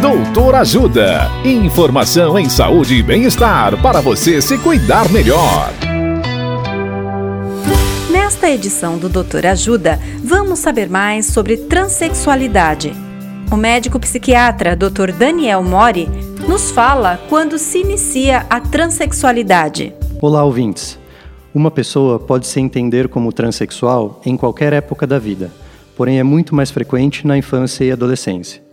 Doutor Ajuda. Informação em saúde e bem-estar para você se cuidar melhor. Nesta edição do Doutor Ajuda, vamos saber mais sobre transexualidade. O médico psiquiatra Dr. Daniel Mori nos fala quando se inicia a transexualidade. Olá, ouvintes. Uma pessoa pode se entender como transexual em qualquer época da vida, porém é muito mais frequente na infância e adolescência.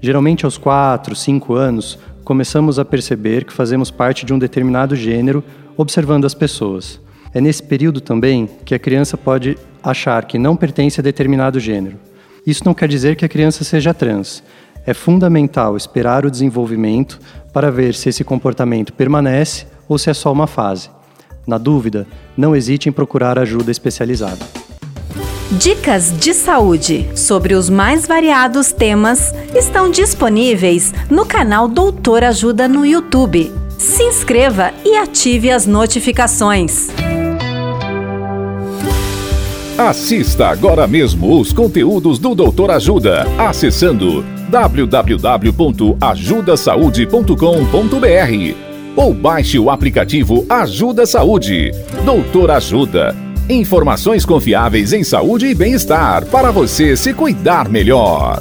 Geralmente aos 4, 5 anos, começamos a perceber que fazemos parte de um determinado gênero observando as pessoas. É nesse período também que a criança pode achar que não pertence a determinado gênero. Isso não quer dizer que a criança seja trans. É fundamental esperar o desenvolvimento para ver se esse comportamento permanece ou se é só uma fase. Na dúvida, não hesite em procurar ajuda especializada. Dicas de saúde sobre os mais variados temas estão disponíveis no canal Doutor Ajuda no YouTube. Se inscreva e ative as notificações. Assista agora mesmo os conteúdos do Doutor Ajuda acessando www.ajudasaude.com.br ou baixe o aplicativo Ajuda Saúde. Doutor Ajuda. Informações confiáveis em saúde e bem-estar para você se cuidar melhor.